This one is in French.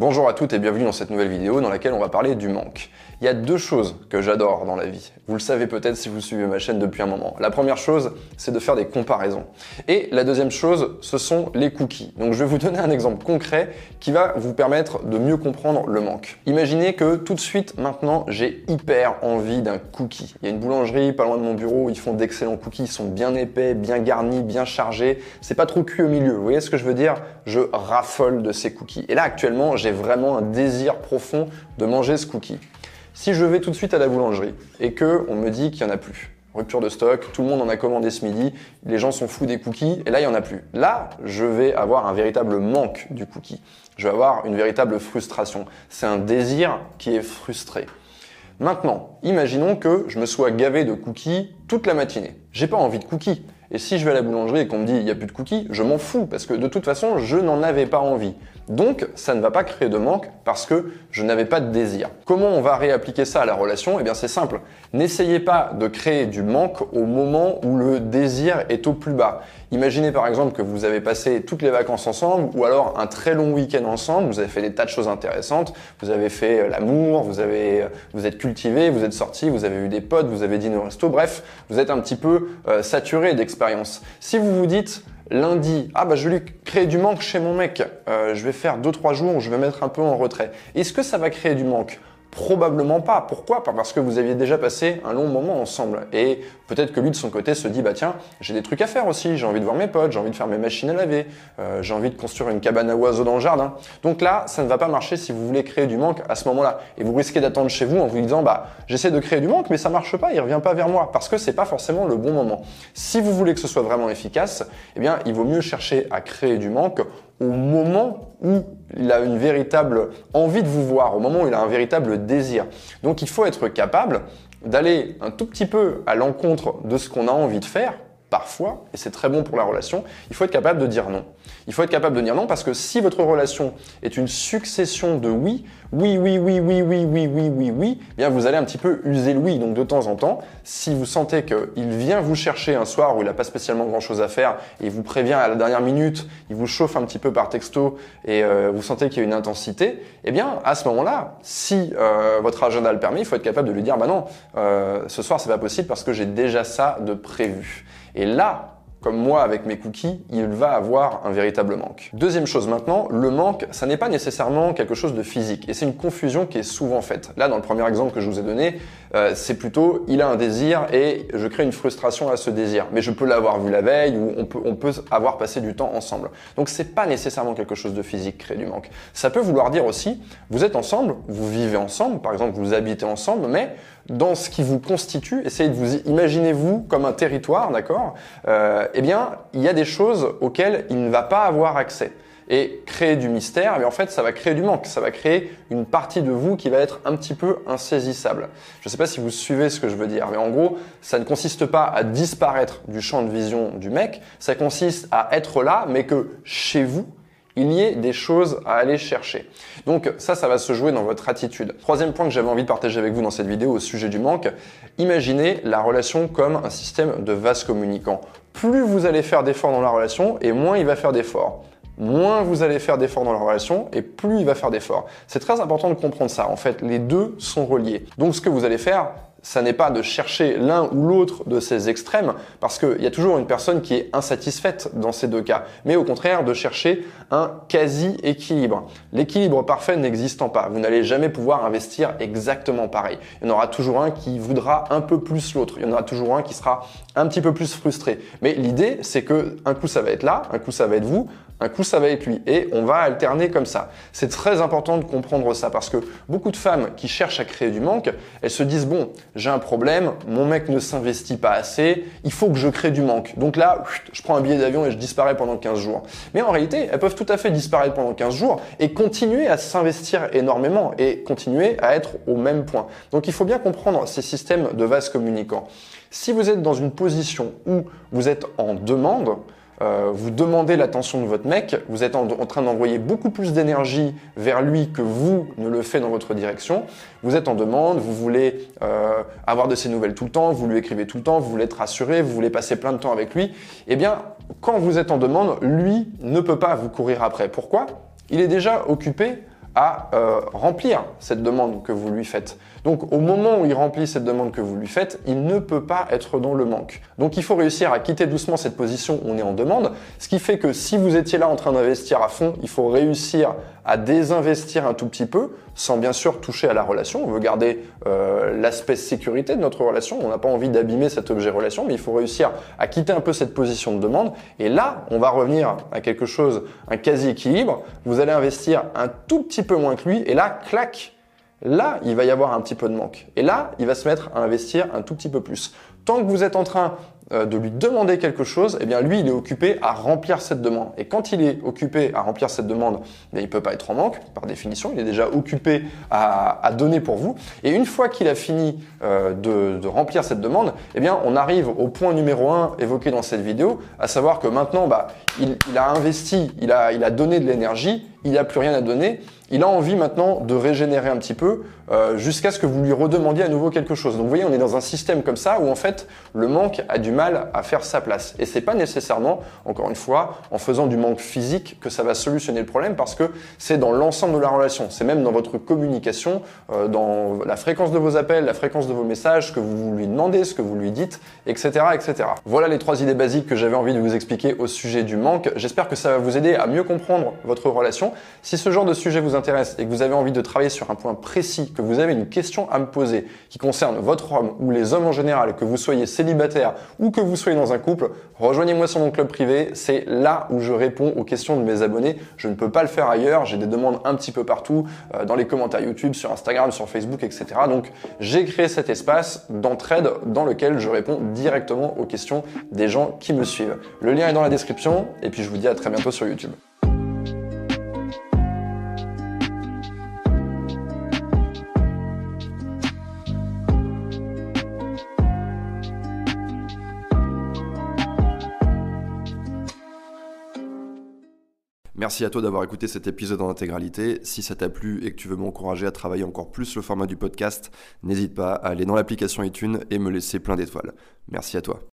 Bonjour à toutes et bienvenue dans cette nouvelle vidéo dans laquelle on va parler du manque. Il y a deux choses que j'adore dans la vie. Vous le savez peut-être si vous suivez ma chaîne depuis un moment. La première chose, c'est de faire des comparaisons. Et la deuxième chose, ce sont les cookies. Donc je vais vous donner un exemple concret qui va vous permettre de mieux comprendre le manque. Imaginez que tout de suite maintenant, j'ai hyper envie d'un cookie. Il y a une boulangerie pas loin de mon bureau, ils font d'excellents cookies, ils sont bien épais, bien garnis, bien chargés. C'est pas trop cuit au milieu. Vous voyez ce que je veux dire? Je raffole de ces cookies. Et là actuellement, j'ai vraiment un désir profond de manger ce cookie. Si je vais tout de suite à la boulangerie et que on me dit qu'il n'y en a plus, rupture de stock, tout le monde en a commandé ce midi, les gens sont fous des cookies, et là, il n'y en a plus. Là, je vais avoir un véritable manque du cookie. Je vais avoir une véritable frustration. C'est un désir qui est frustré. Maintenant, imaginons que je me sois gavé de cookies toute la matinée. J'ai pas envie de cookies. Et si je vais à la boulangerie et qu'on me dit il n'y a plus de cookies, je m'en fous parce que de toute façon, je n'en avais pas envie. Donc, ça ne va pas créer de manque parce que je n'avais pas de désir. Comment on va réappliquer ça à la relation? Eh bien, c'est simple. N'essayez pas de créer du manque au moment où le désir est au plus bas. Imaginez par exemple que vous avez passé toutes les vacances ensemble ou alors un très long week-end ensemble, vous avez fait des tas de choses intéressantes, vous avez fait euh, l'amour, vous avez, euh, vous êtes cultivé, vous êtes sorti, vous avez eu des potes, vous avez dîné au resto, bref, vous êtes un petit peu euh, saturé d'expérience. Si vous vous dites, lundi, ah bah je vais lui créer du manque chez mon mec, je vais faire 2-3 jours où je vais mettre un peu en retrait. Est-ce que ça va créer du manque? Probablement pas. Pourquoi? Parce que vous aviez déjà passé un long moment ensemble. Et peut-être que lui, de son côté, se dit, bah tiens, j'ai des trucs à faire aussi, j'ai envie de voir mes potes, j'ai envie de faire mes machines à laver, euh, j'ai envie de construire une cabane à oiseaux dans le jardin. Donc là, ça ne va pas marcher si vous voulez créer du manque à ce moment-là. Et vous risquez d'attendre chez vous en vous disant, bah j'essaie de créer du manque, mais ça marche pas, il revient pas vers moi. Parce que c'est pas forcément le bon moment. Si vous voulez que ce soit vraiment efficace, eh bien, il vaut mieux chercher à créer du manque au moment où il a une véritable envie de vous voir, au moment où il a un véritable désir. Donc il faut être capable d'aller un tout petit peu à l'encontre de ce qu'on a envie de faire, parfois, et c'est très bon pour la relation, il faut être capable de dire non. Il faut être capable de dire non parce que si votre relation est une succession de oui, oui, oui, oui, oui, oui, oui, oui, oui, oui, eh bien vous allez un petit peu user le oui. Donc de temps en temps, si vous sentez qu'il vient vous chercher un soir où il n'a pas spécialement grand chose à faire et il vous prévient à la dernière minute, il vous chauffe un petit peu par texto et euh, vous sentez qu'il y a une intensité, eh bien à ce moment-là, si euh, votre agenda le permet, il faut être capable de lui dire bah non, euh, ce soir c'est pas possible parce que j'ai déjà ça de prévu. Et là, comme moi avec mes cookies, il va avoir un véritable manque. Deuxième chose maintenant, le manque, ça n'est pas nécessairement quelque chose de physique et c'est une confusion qui est souvent faite. Là, dans le premier exemple que je vous ai donné, euh, c'est plutôt il a un désir et je crée une frustration à ce désir, mais je peux l'avoir vu la veille ou on peut, avoir passé du temps ensemble. Donc c'est pas nécessairement quelque chose de physique créer du manque. Ça peut vouloir dire aussi, vous êtes ensemble, vous vivez ensemble, par exemple vous habitez ensemble, mais dans ce qui vous constitue, essayez de vous imaginer vous comme un territoire, d'accord euh, Eh bien, il y a des choses auxquelles il ne va pas avoir accès. Et créer du mystère, mais en fait, ça va créer du manque. Ça va créer une partie de vous qui va être un petit peu insaisissable. Je ne sais pas si vous suivez ce que je veux dire, mais en gros, ça ne consiste pas à disparaître du champ de vision du mec. Ça consiste à être là, mais que chez vous, il y ait des choses à aller chercher. Donc ça, ça va se jouer dans votre attitude. Troisième point que j'avais envie de partager avec vous dans cette vidéo au sujet du manque, imaginez la relation comme un système de vase communicant. Plus vous allez faire d'efforts dans la relation et moins il va faire d'efforts moins vous allez faire d'efforts dans la relation et plus il va faire d'efforts. C'est très important de comprendre ça. En fait, les deux sont reliés. Donc ce que vous allez faire, ça n'est pas de chercher l'un ou l'autre de ces extrêmes, parce qu'il y a toujours une personne qui est insatisfaite dans ces deux cas, mais au contraire de chercher un quasi-équilibre. L'équilibre parfait n'existant pas, vous n'allez jamais pouvoir investir exactement pareil. Il y en aura toujours un qui voudra un peu plus l'autre, il y en aura toujours un qui sera un petit peu plus frustré. Mais l'idée, c'est que un coup ça va être là, un coup ça va être vous, un coup ça va être lui, et on va alterner comme ça. C'est très important de comprendre ça, parce que beaucoup de femmes qui cherchent à créer du manque, elles se disent, bon, j'ai un problème, mon mec ne s'investit pas assez, il faut que je crée du manque. Donc là, je prends un billet d'avion et je disparais pendant 15 jours. Mais en réalité, elles peuvent tout à fait disparaître pendant 15 jours et continuer à s'investir énormément et continuer à être au même point. Donc il faut bien comprendre ces systèmes de vases communicants. Si vous êtes dans une position où vous êtes en demande, euh, vous demandez l'attention de votre mec, vous êtes en, train d'envoyer beaucoup plus d'énergie vers lui que vous ne le faites dans votre direction, vous êtes en demande, vous voulez euh, avoir de ses nouvelles tout le temps, vous lui écrivez tout le temps, vous voulez être rassuré, vous voulez passer plein de temps avec lui, eh bien, quand vous êtes en demande, lui ne peut pas vous courir après. Pourquoi? Il est déjà occupé à euh, remplir cette demande que vous lui faites. Donc au moment où il remplit cette demande que vous lui faites, il ne peut pas être dans le manque. Donc il faut réussir à quitter doucement cette position où on est en demande, ce qui fait que si vous étiez là en train d'investir à fond, il faut réussir à désinvestir un tout petit peu, sans bien sûr toucher à la relation. On veut garder euh, l'aspect sécurité de notre relation. On n'a pas envie d'abîmer cet objet relation, mais il faut réussir à quitter un peu cette position de demande. Et là, on va revenir à quelque chose, un quasi-équilibre. Vous allez investir un tout petit peu moins que lui, et là, clac, Là, il va y avoir un petit peu de manque. Et là, il va se mettre à investir un tout petit peu plus. Tant que vous êtes en train euh, de lui demander quelque chose, eh bien lui, il est occupé à remplir cette demande. Et quand il est occupé à remplir cette demande, eh il ne peut pas être en manque, par définition, il est déjà occupé à, donner pour vous. Et une fois qu'il a fini euh, de, remplir cette demande, eh bien on arrive au point numéro un évoqué dans cette vidéo, à savoir que maintenant, bah, il, a investi, il a, il a donné de l'énergie, il n'a plus rien à donner, il a envie maintenant de régénérer un petit peu euh, jusqu'à ce que vous lui redemandiez à nouveau quelque chose. Donc vous voyez, on est dans un système comme ça où en fait le manque a du mal à faire sa place. Et c'est pas nécessairement, encore une fois, en faisant du manque physique que ça va solutionner le problème parce que c'est dans l'ensemble de la relation. C'est même dans votre communication, euh, dans la fréquence de vos appels, la fréquence de vos messages, ce que vous lui demandez, ce que vous lui dites, etc., etc. Voilà les trois idées basiques que j'avais envie de vous expliquer au sujet du manque. J'espère que ça va vous aider à mieux comprendre votre relation. Si ce genre de sujet vous intéresse et que vous avez envie de travailler sur un point précis vous avez une question à me poser qui concerne votre homme ou les hommes en général, que vous soyez célibataire ou que vous soyez dans un couple, rejoignez-moi sur mon club privé. C'est là où je réponds aux questions de mes abonnés. Je ne peux pas le faire ailleurs. J'ai des demandes un petit peu partout, euh, dans les commentaires YouTube, sur Instagram, sur Facebook, etc. Donc j'ai créé cet espace d'entraide dans lequel je réponds directement aux questions des gens qui me suivent. Le lien est dans la description et puis je vous dis à très bientôt sur YouTube. Merci à toi d'avoir écouté cet épisode en intégralité. Si ça t'a plu et que tu veux m'encourager à travailler encore plus le format du podcast, n'hésite pas à aller dans l'application iTunes et me laisser plein d'étoiles. Merci à toi.